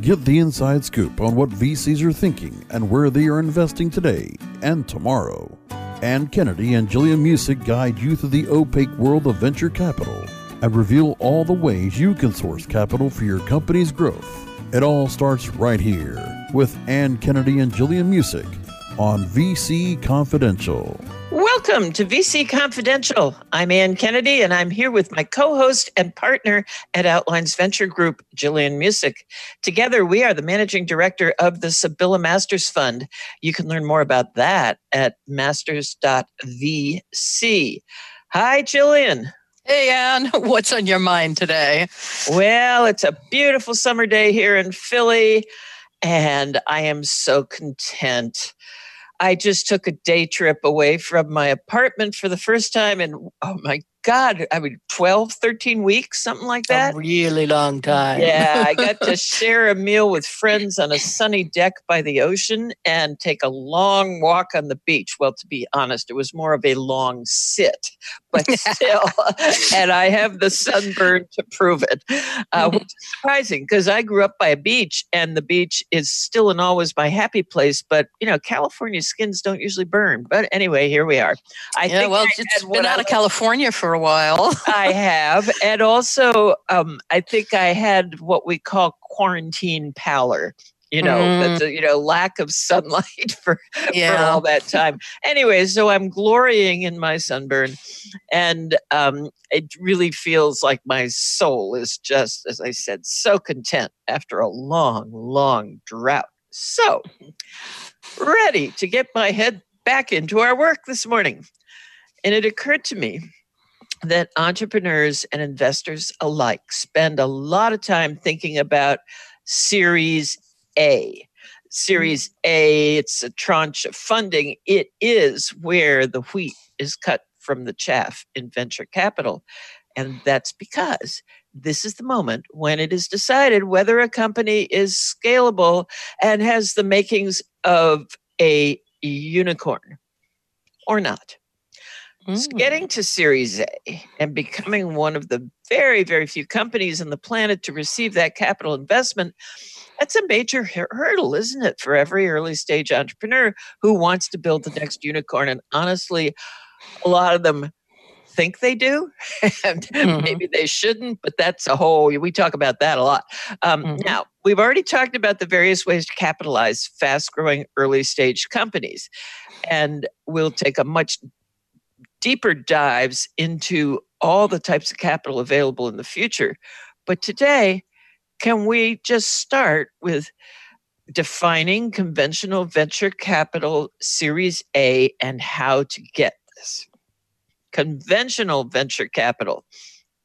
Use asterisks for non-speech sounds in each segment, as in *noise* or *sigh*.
Get the inside scoop on what VCs are thinking and where they are investing today and tomorrow. Ann Kennedy and Jillian Muessig guide you through the opaque world of venture capital and reveal all the ways you can source capital for your company's growth. It all starts right here with Ann Kennedy and Jillian Muessig on VC Confidential. Welcome to VC Confidential. I'm Ann Kennedy, and I'm here with my co host and partner at Outlines Venture Group, Jillian Muessig. Together, we are the managing director of the Sibylla Masters Fund. You can learn more about that at masters.vc. Hi, Jillian. Hey, Ann, *laughs* what's on your mind today? Well, it's a beautiful summer day here in Philly, and I am so content. I just took a day trip away from my apartment for the first time in, oh my God, I mean, 12, 13 weeks, something like that. A really long time. Yeah, I got to *laughs* share a meal with friends on a sunny deck by the ocean and take a long walk on the beach. Well, to be honest, it was more of a long sit, *laughs* but still. and I have the sunburn to prove it, uh, which is surprising because I grew up by a beach and the beach is still and always my happy place. But, you know, California skins don't usually burn. But anyway, here we are. I yeah, well, it's been out of California for a while. *laughs* I have. And also, um, I think I had what we call quarantine pallor you know mm. a, you know lack of sunlight *laughs* for, yeah. for all that time anyway so i'm glorying in my sunburn and um, it really feels like my soul is just as i said so content after a long long drought so ready to get my head back into our work this morning and it occurred to me that entrepreneurs and investors alike spend a lot of time thinking about Series A. Series mm-hmm. A, it's a tranche of funding. It is where the wheat is cut from the chaff in venture capital. And that's because this is the moment when it is decided whether a company is scalable and has the makings of a unicorn or not. Mm. getting to Series A and becoming one of the very, very few companies on the planet to receive that capital investment, that's a major hurdle, isn't it, for every early stage entrepreneur who wants to build the next unicorn? And honestly, a lot of them think they do, *laughs* and mm-hmm. maybe they shouldn't, but that's a whole, we talk about that a lot. Um, mm-hmm. Now, we've already talked about the various ways to capitalize fast growing early stage companies. And we'll take a much deeper dives into all the types of capital available in the future. But today, can we just start with defining conventional venture capital Series A and how to get this? Conventional venture capital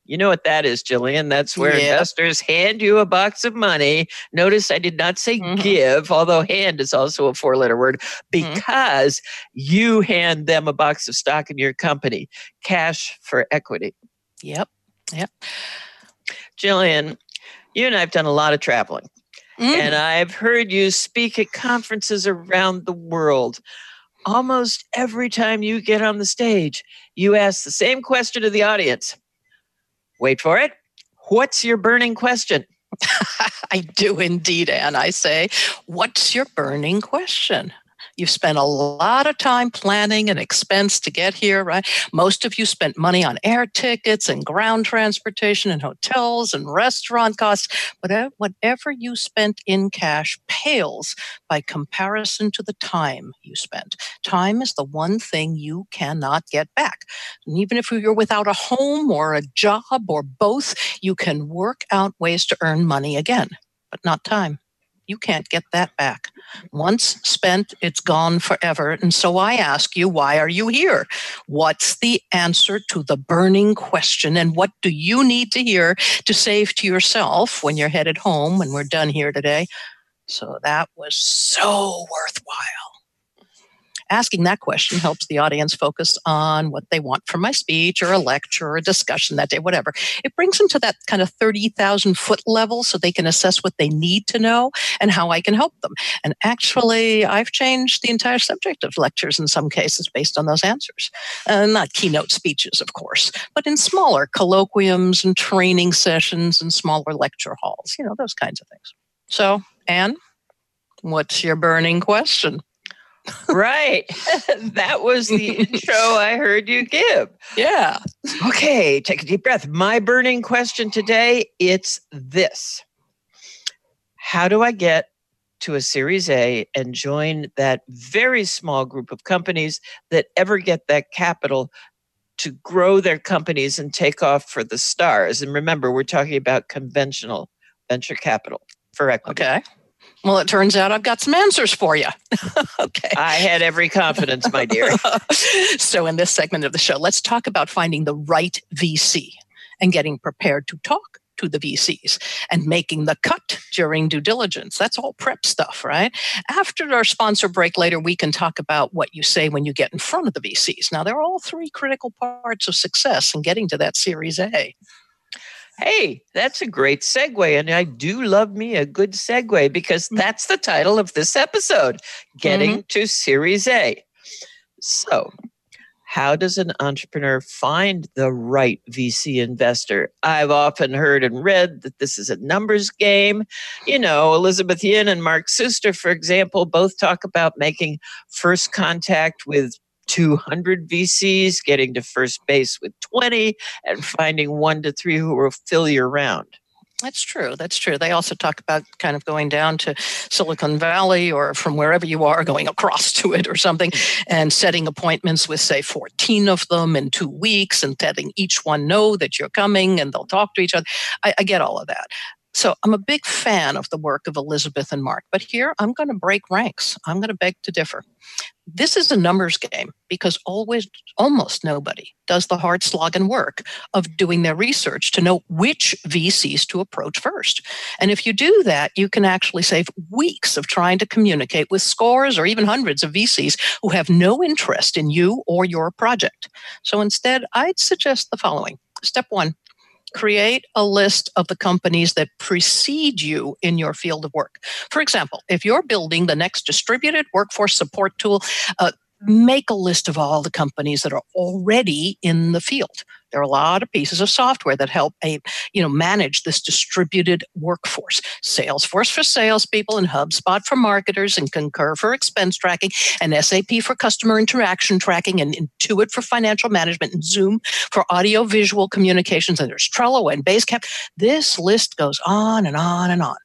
you know what that is, Jillian? That's where yeah. investors hand you a box of money. Notice I did not say mm-hmm. give, although hand is also a four letter word, mm-hmm. because mm-hmm. you hand them a box of stock in your company, cash for equity. Yep. Yep. Jillian, you and I have done a lot of traveling, mm-hmm. and I've heard you speak at conferences around the world almost every time you get on the stage, you ask the same question to the audience Wait for it. What's your burning question? *laughs* I do indeed, Ann. I say, What's your burning question? You've spent a lot of time planning and expense to get here, right? Most of you spent money on air tickets and ground transportation and hotels and restaurant costs. But whatever you spent in cash pales by comparison to the time you spent. Time is the one thing you cannot get back. And even if you're without a home or a job or both, you can work out ways to earn money again, but not time. You can't get that back. Once spent, it's gone forever. And so I ask you, why are you here? What's the answer to the burning question? And what do you need to hear to save to yourself when you're headed home when we're done here today? So that was so worthwhile. Asking that question helps the audience focus on what they want from my speech or a lecture or a discussion that day, whatever. It brings them to that kind of 30,000 foot level so they can assess what they need to know and how I can help them. And actually, I've changed the entire subject of lectures in some cases based on those answers. Uh, not keynote speeches, of course, but in smaller colloquiums and training sessions and smaller lecture halls, you know, those kinds of things. So, Ann, what's your burning question? Right. *laughs* that was the *laughs* intro I heard you give. Yeah. Okay, take a deep breath. My burning question today, it's this. How do I get to a Series A and join that very small group of companies that ever get that capital to grow their companies and take off for the stars? And remember, we're talking about conventional venture capital for equity. Okay. Well, it turns out I've got some answers for you. *laughs* okay. I had every confidence, my dear. *laughs* so, in this segment of the show, let's talk about finding the right VC and getting prepared to talk to the VCs and making the cut during due diligence. That's all prep stuff, right? After our sponsor break later, we can talk about what you say when you get in front of the VCs. Now, there are all three critical parts of success in getting to that Series A. Hey, that's a great segue. And I do love me a good segue because mm. that's the title of this episode Getting mm-hmm. to Series A. So, how does an entrepreneur find the right VC investor? I've often heard and read that this is a numbers game. You know, Elizabeth Yin and Mark Suster, for example, both talk about making first contact with 200 VCs, getting to first base with 20, and finding one to three who will fill your round. That's true. That's true. They also talk about kind of going down to Silicon Valley or from wherever you are, going across to it or something, and setting appointments with, say, 14 of them in two weeks and letting each one know that you're coming and they'll talk to each other. I, I get all of that. So I'm a big fan of the work of Elizabeth and Mark, but here I'm going to break ranks. I'm going to beg to differ. This is a numbers game because always, almost nobody does the hard slog and work of doing their research to know which VCs to approach first. And if you do that, you can actually save weeks of trying to communicate with scores or even hundreds of VCs who have no interest in you or your project. So instead, I'd suggest the following. Step one, create a list of the companies that precede you in your field of work. For example, if you're building the next distributed workforce support tool, uh, make a list of all the companies that are already in the field. There are a lot of pieces of software that help a, you know manage this distributed workforce. Salesforce for salespeople and HubSpot for marketers and Concur for expense tracking and SAP for customer interaction tracking and Intuit for financial management and Zoom for audio visual communications and there's Trello and Basecamp. This list goes on and on and on.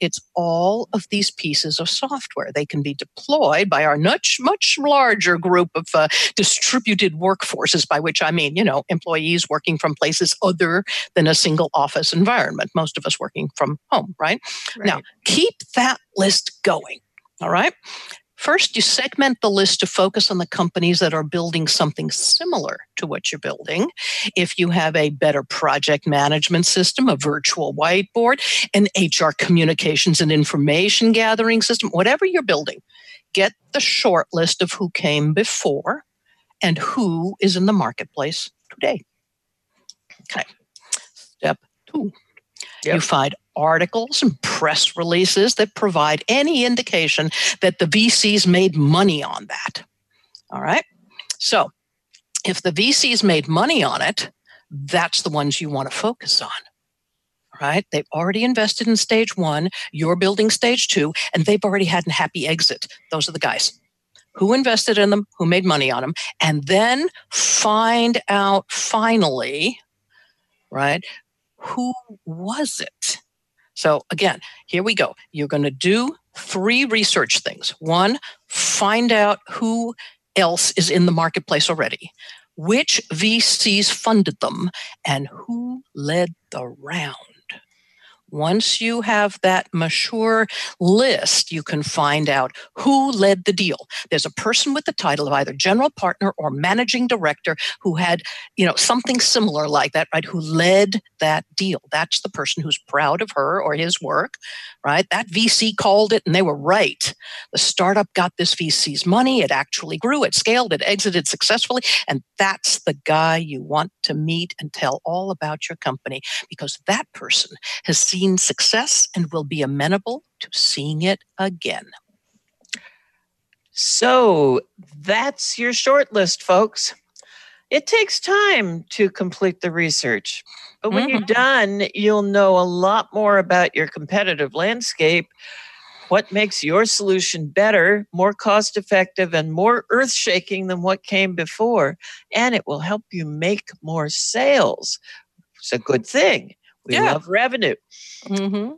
It's all of these pieces of software. They can be deployed by our much, much larger group of uh, distributed workforces, by which I mean, you know, employees working from places other than a single office environment, most of us working from home, right? right. Now, keep that list going. All right. First, you segment the list to focus on the companies that are building something similar to what you're building. If you have a better project management system, a virtual whiteboard, an HR communications and information gathering system, whatever you're building, get the short list of who came before and who is in the marketplace today. Okay. Step two. Yep. You find articles and press releases that provide any indication that the VCs made money on that. All right. So if the VCs made money on it, that's the ones you want to focus on. Right? They've already invested in stage one, you're building stage two, and they've already had a happy exit. Those are the guys who invested in them, who made money on them, and then find out finally, right, who was it? So, again, here we go. You're going to do three research things. One, find out who else is in the marketplace already, which VCs funded them, and who led the round. Once you have that mature list, you can find out who led the deal. There's a person with the title of either general partner or managing director who had, you know, something similar like that, right? Who led that deal. That's the person who's proud of her or his work, right? That VC called it and they were right. The startup got this VC's money. It actually grew, it scaled, it exited successfully. And that's the guy you want to meet and tell all about your company because that person has seen success and will be amenable to seeing it again. So that's your short list, folks. It takes time to complete the research. But when mm-hmm. you're done, you'll know a lot more about your competitive landscape, what makes your solution better, more cost effective, and more earth shaking than what came before. And it will help you make more sales. It's a good thing. We yeah. love revenue. Mm-hmm.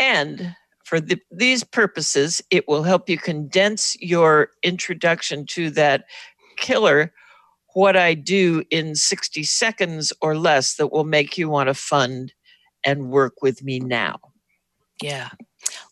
And for the, these purposes, it will help you condense your introduction to that killer what I do in 60 seconds or less that will make you want to fund and work with me now. Yeah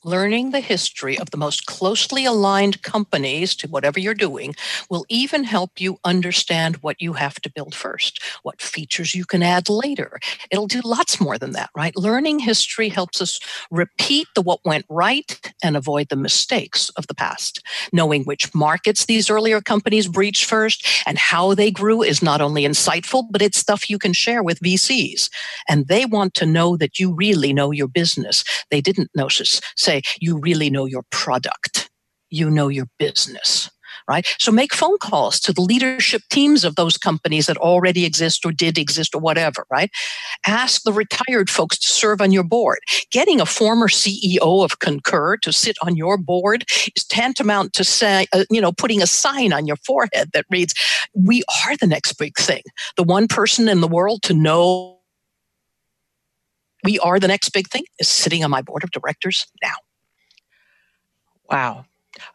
learning the history of the most closely aligned companies to whatever you're doing will even help you understand what you have to build first, what features you can add later. It'll do lots more than that, right? Learning history helps us repeat the what went right and avoid the mistakes of the past. Knowing which markets these earlier companies breached first and how they grew is not only insightful, but it's stuff you can share with VCs. And they want to know that you really know your business. They didn't notice, say, you really know your product, you know your business right? So make phone calls to the leadership teams of those companies that already exist or did exist or whatever, right? Ask the retired folks to serve on your board. Getting a former CEO of Concur to sit on your board is tantamount to say, uh, you know, putting a sign on your forehead that reads, "We are the next big thing." The one person in the world to know we are the next big thing is sitting on my board of directors now. Wow.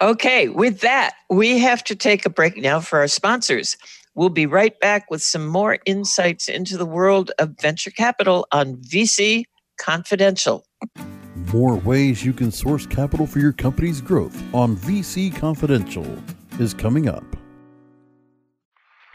Okay, with that, we have to take a break now for our sponsors. We'll be right back with some more insights into the world of venture capital on VC Confidential. More ways you can source capital for your company's growth on VC Confidential is coming up.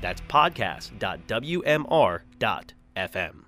That's podcast.wmr.fm.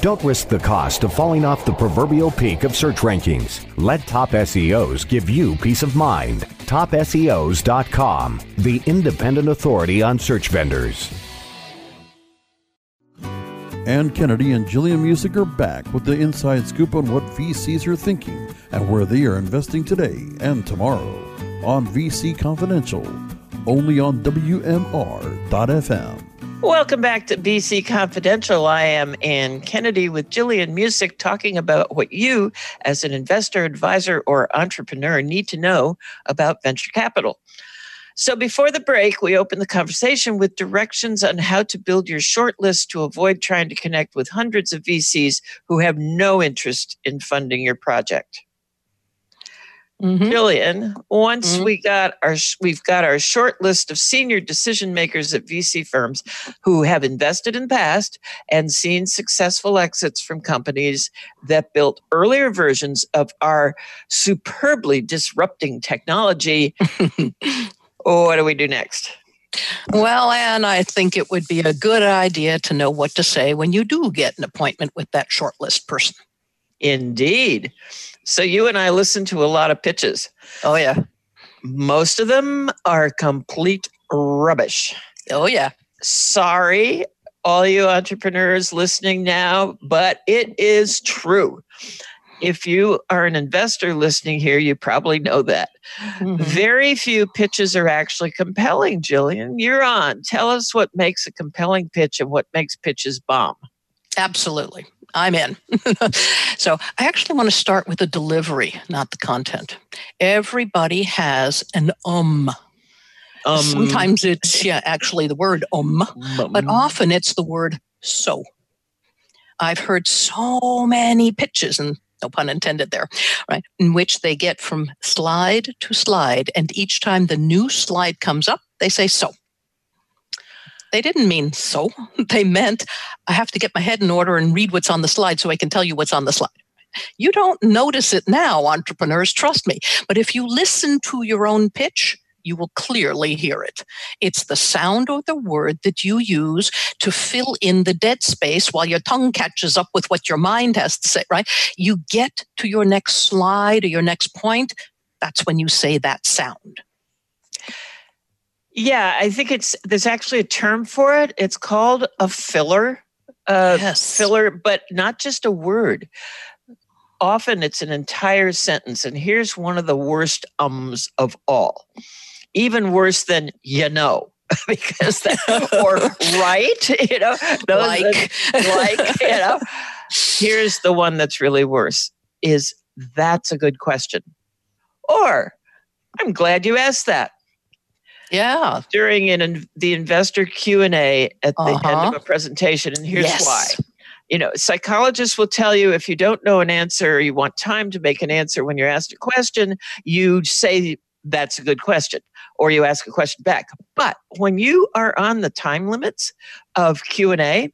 Don't risk the cost of falling off the proverbial peak of search rankings. Let Top SEOs give you peace of mind. TopSEOs.com, the independent authority on search vendors. Ann Kennedy and Jillian Muessig are back with the inside scoop on what VCs are thinking and where they are investing today and tomorrow on VC Confidential, only on WMR.FM. Welcome back to VC Confidential. I am Ann Kennedy with Jillian Muessig talking about what you, as an investor, advisor, or entrepreneur, need to know about venture capital. So before the break, we opened the conversation with directions on how to build your short list to avoid trying to connect with hundreds of VCs who have no interest in funding your project. Mm-hmm. Jillian, once mm-hmm. we got our we've got our short list of senior decision makers at VC firms who have invested in the past and seen successful exits from companies that built earlier versions of our superbly disrupting technology. *laughs* what do we do next? Well, Ann, I think it would be a good idea to know what to say when you do get an appointment with that shortlist person. Indeed. So you and I listen to a lot of pitches. Oh, yeah. Most of them are complete rubbish. Oh, yeah. Sorry, all you entrepreneurs listening now, but it is true. If you are an investor listening here, you probably know that. Mm-hmm. Very few pitches are actually compelling, Jillian. You're on. Tell us what makes a compelling pitch and what makes pitches bomb. Absolutely. I'm in. *laughs* so I actually want to start with the delivery, not the content. Everybody has an um. Um, Sometimes it's yeah, actually the word um, um, but often it's the word so. I've heard so many pitches, and no pun intended there, right, in which they get from slide to slide, and each time the new slide comes up, they say so. They didn't mean so. *laughs* They meant I have to get my head in order and read what's on the slide so I can tell you what's on the slide. You don't notice it now, entrepreneurs, trust me. But if you listen to your own pitch, you will clearly hear it. It's the sound or the word that you use to fill in the dead space while your tongue catches up with what your mind has to say, right? You get to your next slide or your next point, that's when you say that sound. Yeah, I think it's there's actually a term for it. It's called a filler. Uh, yes. Filler, but not just a word. Often it's an entire sentence. And here's one of the worst ums of all. Even worse than you know. *laughs* because that, *laughs* or right, *laughs* you know, like, like, you know. Here's the one that's really worse is that's a good question. Or I'm glad you asked that. Yeah. During an, the investor Q&A at the uh-huh. end of a presentation and here's yes. why. You know, psychologists will tell you if you don't know an answer or you want time to make an answer when you're asked a question, you say that's a good question or you ask a question back. But when you are on the time limits of Q&A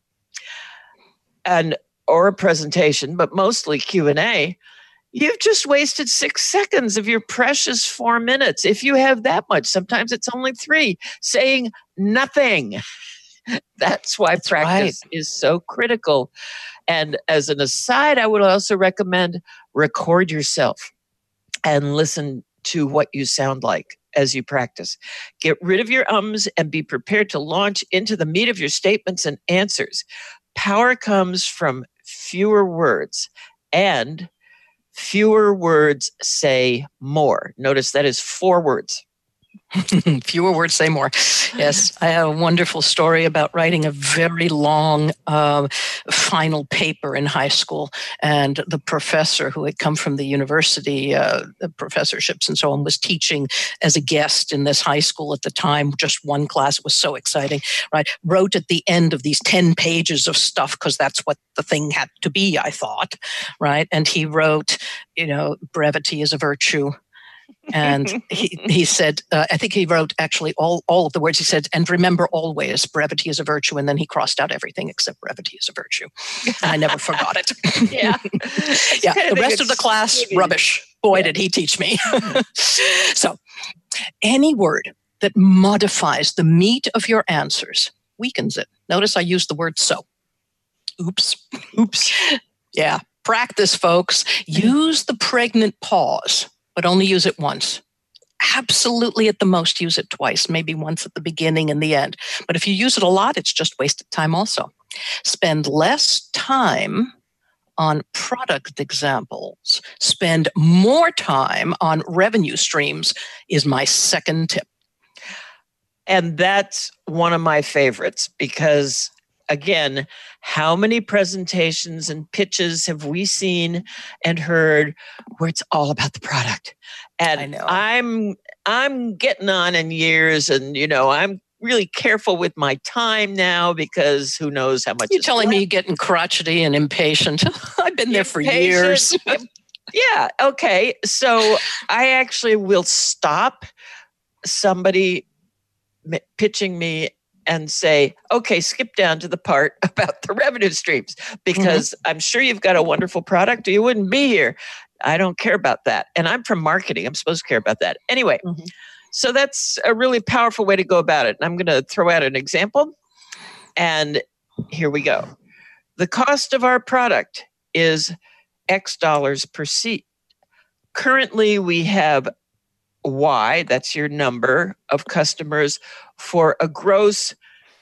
and or a presentation, but mostly Q&A, You've just wasted six seconds of your precious four minutes. If you have that much, sometimes it's only three, saying nothing. *laughs* That's why That's practice right. is so critical. And as an aside, I would also recommend record yourself and listen to what you sound like as you practice. Get rid of your ums and be prepared to launch into the meat of your statements and answers. Power comes from fewer words and Fewer words say more. Notice that is four words. *laughs* Fewer words say more. Yes, I have a wonderful story about writing a very long uh, final paper in high school, and the professor who had come from the university, uh, the professorships and so on, was teaching as a guest in this high school at the time. Just one class it was so exciting, right? Wrote at the end of these ten pages of stuff because that's what the thing had to be. I thought, right? And he wrote, you know, brevity is a virtue and *laughs* he, he said, uh, I think he wrote actually all, all of the words. He said, and remember always, brevity is a virtue. And then he crossed out everything except brevity is a virtue. And I never forgot it. *laughs* yeah. *laughs* yeah. The rest of the class, rubbish. Boy, yeah. did he teach me. so, any word that modifies the meat of your answers weakens it. Notice I used the word so. Oops. Oops. yeah. Practice, folks. Use the pregnant pause but only use it once. Absolutely, at the most, use it twice, maybe once at the beginning and the end. But if you use it a lot, it's just wasted time also. Spend less time on product examples, spend more time on revenue streams, is my second tip. And that's one of my favorites because again, how many presentations and pitches have we seen and heard where it's all about the product? And I'm I'm getting on in years and you know, I'm really careful with my time now because who knows how much you're telling left. me you're getting crotchety and impatient. *laughs* I've been there for years. yeah. Okay. So I actually will stop somebody pitching me and say, okay, skip down to the part *laughs* about the revenue streams because mm-hmm. I'm sure you've got a wonderful product or you wouldn't be here. I don't care about that. And I'm from marketing. I'm supposed to care about that. Anyway, mm-hmm. so that's a really powerful way to go about it. And I'm going to throw out an example. And here we go. The cost of our product is X dollars per seat. Currently, we have Y, that's your number of customers, for a gross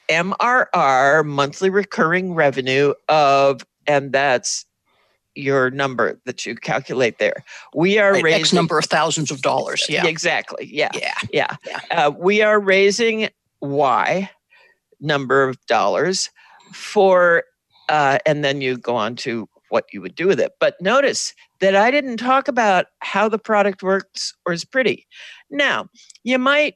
MRR, monthly recurring revenue of, and that's your number that you calculate there. We are right, raising X number of thousands of dollars. Yeah, exactly. Yeah, yeah, yeah. yeah. Uh, we are raising Y number of dollars for, uh, and then you go on to what you would do with it. But notice that I didn't talk about how the product works or is pretty. Now, you might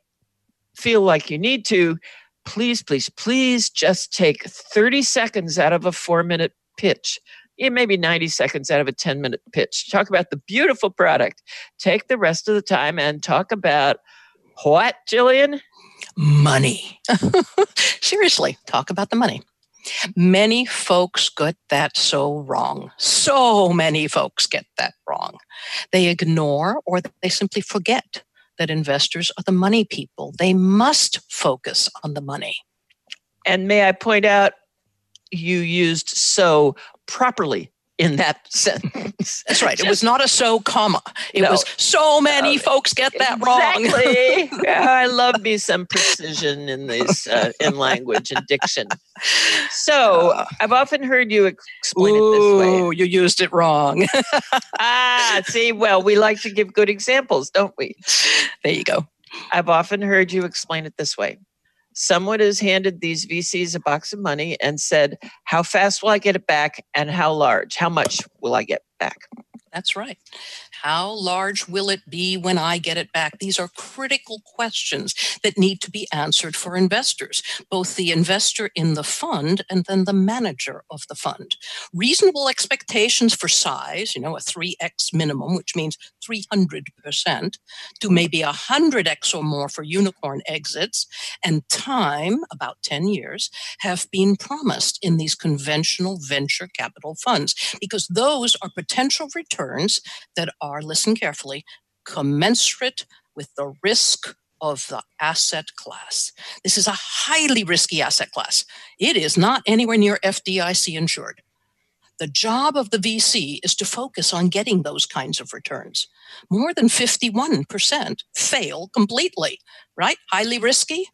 feel like you need to. Please, please, please just take 30 seconds out of a four minute pitch yeah, maybe 90 seconds out of a 10 minute pitch. Talk about the beautiful product. Take the rest of the time and talk about what, Jillian? Money. *laughs* Seriously, talk about the money. Many folks get that so wrong. So many folks get that wrong. They ignore or they simply forget that investors are the money people. They must focus on the money. And may I point out, you used so properly in that *laughs* sentence. That's right. Just, it was not a so comma. It no, was so many folks get that wrong. exactly. *laughs* wrong. I love me some precision in this uh, in language and diction. So uh, I've often heard you explain ooh, it this way. Oh, you used it wrong. *laughs* ah, see, well, we like to give good examples, don't we? There you go. I've often heard you explain it this way someone has handed these VCs a box of money and said, How fast will I get it back? And how large? How much will I get back? That's right. How large will it be when I get it back? These are critical questions that need to be answered for investors, both the investor in the fund and then the manager of the fund. Reasonable expectations for size, you know, a 3x minimum, which means 300%, to maybe 100x or more for unicorn exits, and time, about 10 years, have been promised in these conventional venture capital funds because those are potential returns that are are, listen carefully, commensurate with the risk of the asset class. This is a highly risky asset class. It is not anywhere near FDIC insured. The job of the VC is to focus on getting those kinds of returns. More than 51% fail completely, right? Highly risky,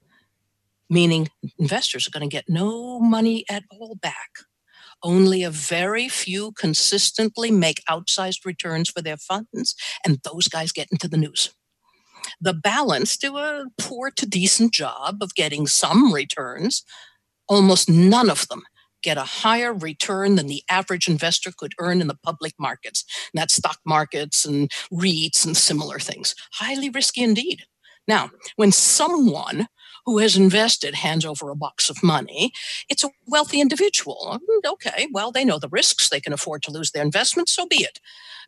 meaning investors are going to get no money at all back only a very few consistently make outsized returns for their funds, and those guys get into the news. The balance do a poor to decent job of getting some returns. Almost none of them get a higher return than the average investor could earn in the public markets. And that's stock markets and REITs and similar things. Highly risky indeed. Now, when someone who has invested hands over a box of money, it's a wealthy individual. Mm, okay, well, they know the risks. They can afford to lose their investment, so be it.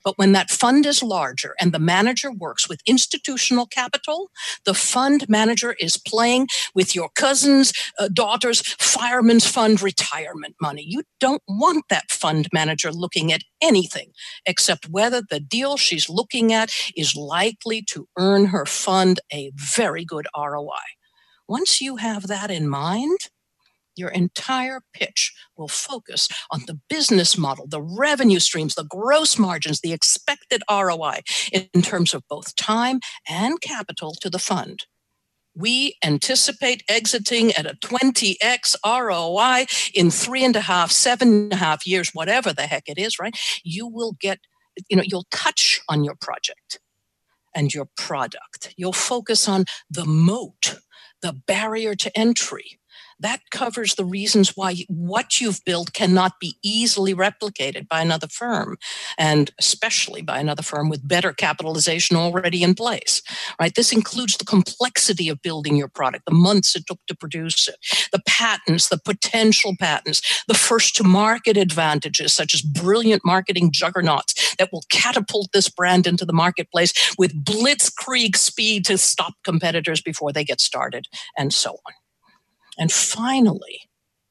But when that fund is larger and the manager works with institutional capital, the fund manager is playing with your cousin's uh, daughter's fireman's fund retirement money. You don't want that fund manager looking at anything except whether the deal she's looking at is likely to earn her fund a very good ROI. Once you have that in mind, your entire pitch will focus on the business model, the revenue streams, the gross margins, the expected ROI in terms of both time and capital to the fund. We anticipate exiting at a 20x ROI in three and a half, seven and a half years, whatever the heck it is, right? You will get, you know, you'll touch on your project and your product. You'll focus on the moat the barrier to entry. That covers the reasons why what you've built cannot be easily replicated by another firm, and especially by another firm with better capitalization already in place. Right? This includes the complexity of building your product, the months it took to produce it, the patents, the potential patents, the first to market advantages, such as brilliant marketing juggernauts that will catapult this brand into the marketplace with blitzkrieg speed to stop competitors before they get started, and so on. And finally,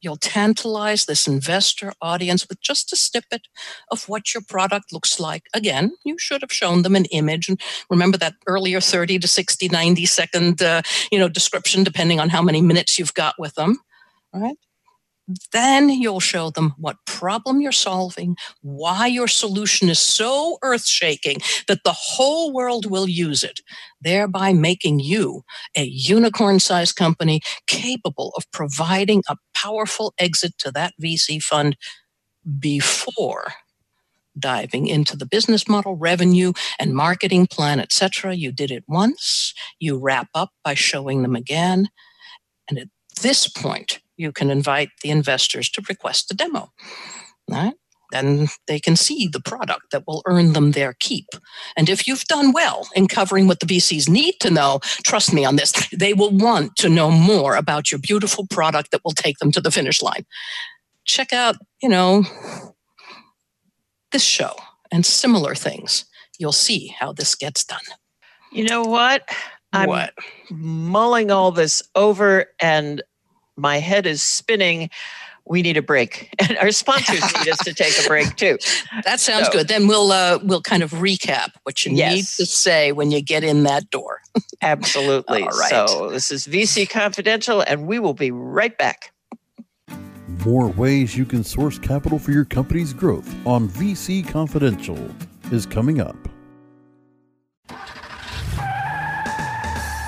you'll tantalize this investor audience with just a snippet of what your product looks like. Again, you should have shown them an image. And remember that earlier 30 to 60, 90 second uh, you know, description, depending on how many minutes you've got with them, right? Then you'll show them what problem you're solving, why your solution is so earth shaking that the whole world will use it, thereby making you a unicorn sized company capable of providing a powerful exit to that VC fund before diving into the business model, revenue, and marketing plan, etc. You did it once, you wrap up by showing them again. And at this point, you can invite the investors to request a demo. Right? Then they can see the product that will earn them their keep. And if you've done well in covering what the VCs need to know, trust me on this, they will want to know more about your beautiful product that will take them to the finish line. Check out, you know, this show and similar things. You'll see how this gets done. You know what? I'm what? mulling all this over and my head is spinning. We need a break, *laughs* and our sponsors *laughs* need us to take a break too. That sounds so, good. Then we'll uh, we'll kind of recap what you yes. need to say when you get in that door. *laughs* Absolutely. All right. So this is VC Confidential, and we will be right back. More ways you can source capital for your company's growth on VC Confidential is coming up.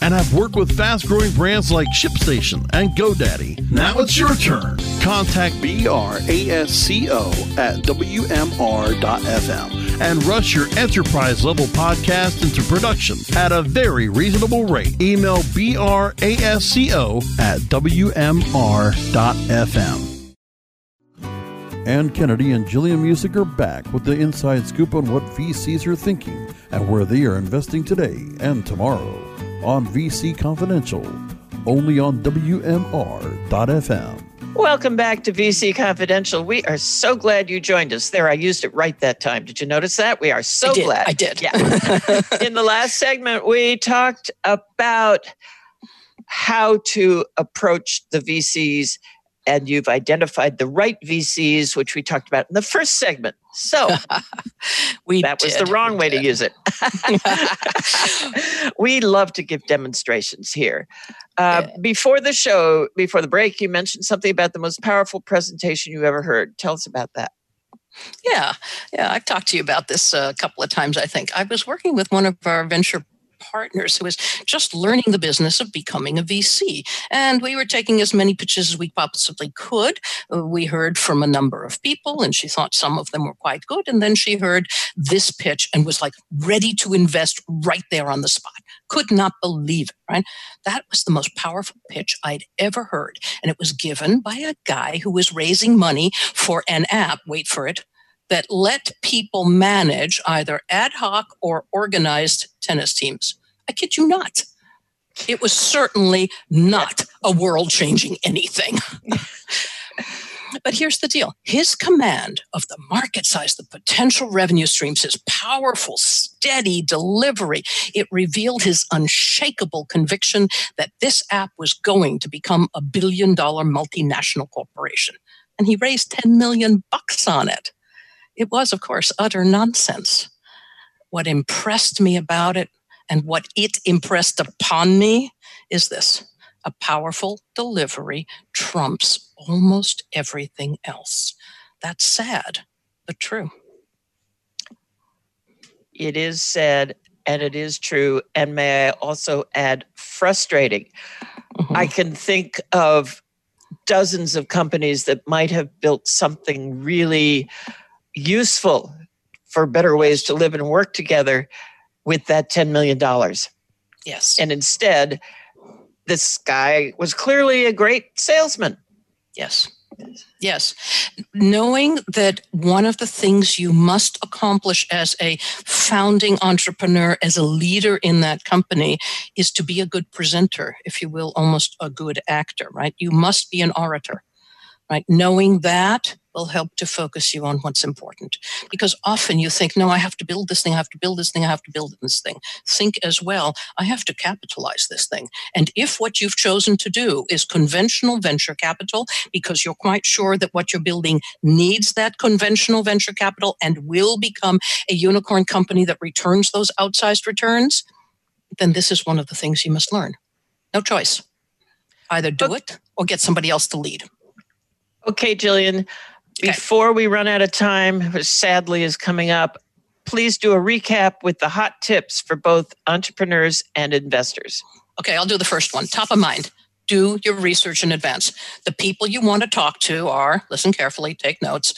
and have worked with fast growing brands like ShipStation and GoDaddy. Now it's your turn. Contact BRASCO at WMR.fm and rush your enterprise level podcast into production at a very reasonable rate. Email brasco at wmr.fm. Ann Kennedy and Jillian Muessig are back with the inside scoop on what VCs are thinking and where they are investing today and tomorrow on VC Confidential, only on WMR.fm. Welcome back to VC Confidential. We are so glad you joined us. There, I used it right that time. Did you notice that? We are so I did, glad. I did. Yeah. *laughs* In the last segment, we talked about how to approach the VCs, and you've identified the right VCs, which we talked about in the first segment. So *laughs* we that did. was the wrong we way did. to use it. *laughs* we love to give demonstrations here. Uh, yeah. Before the show, before the break, you mentioned something about the most powerful presentation you ever heard. Tell us about that. Yeah, yeah, I've talked to you about this a couple of times. I think I was working with one of our venture partners who was just learning the business of becoming a VC. And we were taking as many pitches as we possibly could. Uh, we heard from a number of people, and she thought some of them were quite good. And then she heard this pitch and was like ready to invest right there on the spot. Could not believe it, right? That was the most powerful pitch I'd ever heard. And it was given by a guy who was raising money for an app, wait for it, that let people manage either ad hoc or organized tennis teams. I kid you not. It was certainly not a world changing anything. *laughs* but here's the deal his command of the market size, the potential revenue streams, his powerful, steady delivery, it revealed his unshakable conviction that this app was going to become a billion dollar multinational corporation. And he raised 10 million bucks on it. It was, of course, utter nonsense. What impressed me about it and what it impressed upon me is this a powerful delivery trumps almost everything else. That's sad, but true. It is sad and it is true. And may I also add frustrating? Mm-hmm. I can think of dozens of companies that might have built something really useful for better ways to live and work together with that $10 million. Yes. And instead, this guy was clearly a great salesman. Yes. Yes. Knowing that one of the things you must accomplish as a founding entrepreneur, as a leader in that company, is to be a good presenter, if you will, almost a good actor, right? You must be an orator right? Knowing that will help to focus you on what's important. Because often you think, no, I have to build this thing, I have to build this thing, I have to build this thing. Think as well, I have to capitalize this thing. And if what you've chosen to do is conventional venture capital, because you're quite sure that what you're building needs that conventional venture capital and will become a unicorn company that returns those outsized returns, then this is one of the things you must learn. No choice. Either do it or get somebody else to lead. Okay, Jillian, okay. before we run out of time, which sadly is coming up, please do a recap with the hot tips for both entrepreneurs and investors. Okay, I'll do the first one. Top of mind. Do your research in advance. The people you want to talk to are, listen carefully, take notes,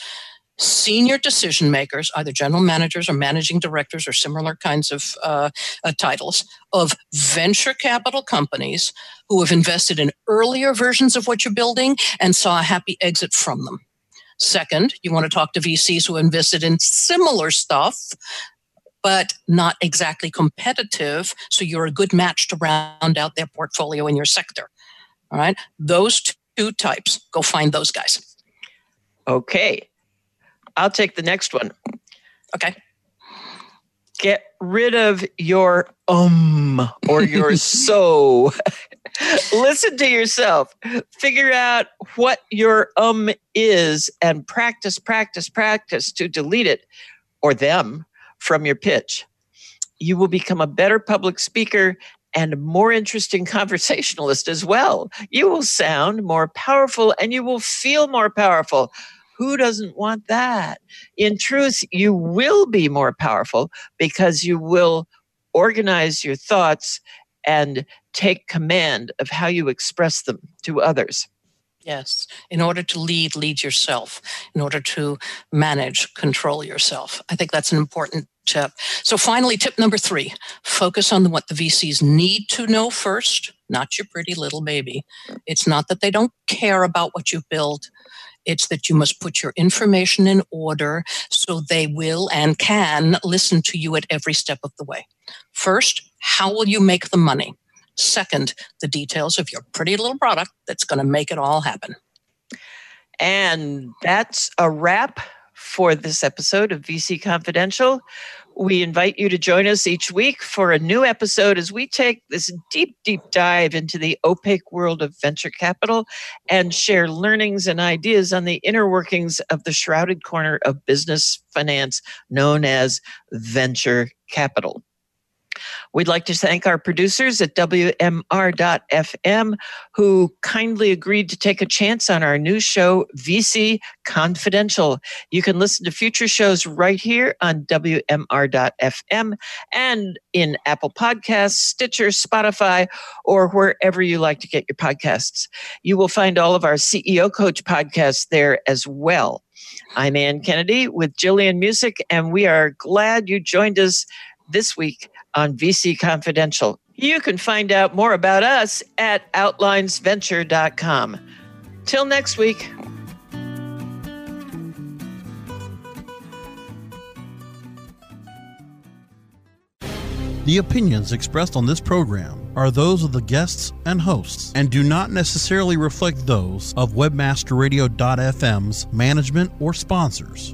senior decision makers, either general managers or managing directors or similar kinds of uh, uh, titles, of venture capital companies who have invested in earlier versions of what you're building and saw a happy exit from them. Second, you want to talk to VCs who invested in similar stuff, but not exactly competitive. So you're a good match to round out their portfolio in your sector. All right. Those two types, go find those guys. Okay. I'll take the next one. Okay. Get rid of your um or your *laughs* so. Listen to yourself. Figure out what your um is and practice, practice, practice to delete it or them from your pitch. You will become a better public speaker and more interesting *laughs* conversationalist as well. You will sound more powerful and you will feel more powerful. Who doesn't want that? In truth, you will be more powerful because you will organize your thoughts and take command of how you express them to others. Yes. In order to lead, lead yourself. In order to manage, control yourself. I think that's an important tip. So, finally, tip number three focus on what the VCs need to know first, not your pretty little baby. It's not that they don't care about what you build, it's that you must put your information in order so they will and can listen to you at every step of the way. First, how will you make the money? Second, the details of your pretty little product that's going to make it all happen. And that's a wrap for this episode of VC Confidential. We invite you to join us each week for a new episode as we take this deep, deep dive into the opaque world of venture capital and share learnings and ideas on the inner workings of the shrouded corner of business finance known as venture capital. We'd like to thank our producers at WMR.FM who kindly agreed to take a chance on our new show, VC Confidential. You can listen to future shows right here on WMR.FM and in Apple Podcasts, Stitcher, Spotify, or wherever you like to get your podcasts. You will find all of our CEO Coach podcasts there as well. I'm Ann Kennedy with Jillian Muessig, and we are glad you joined us this week on VC Confidential. You can find out more about us at outlinesventure.com. Till next week. The opinions expressed on this program are those of the guests and hosts and do not necessarily reflect those of webmasterradio.fm's management or sponsors.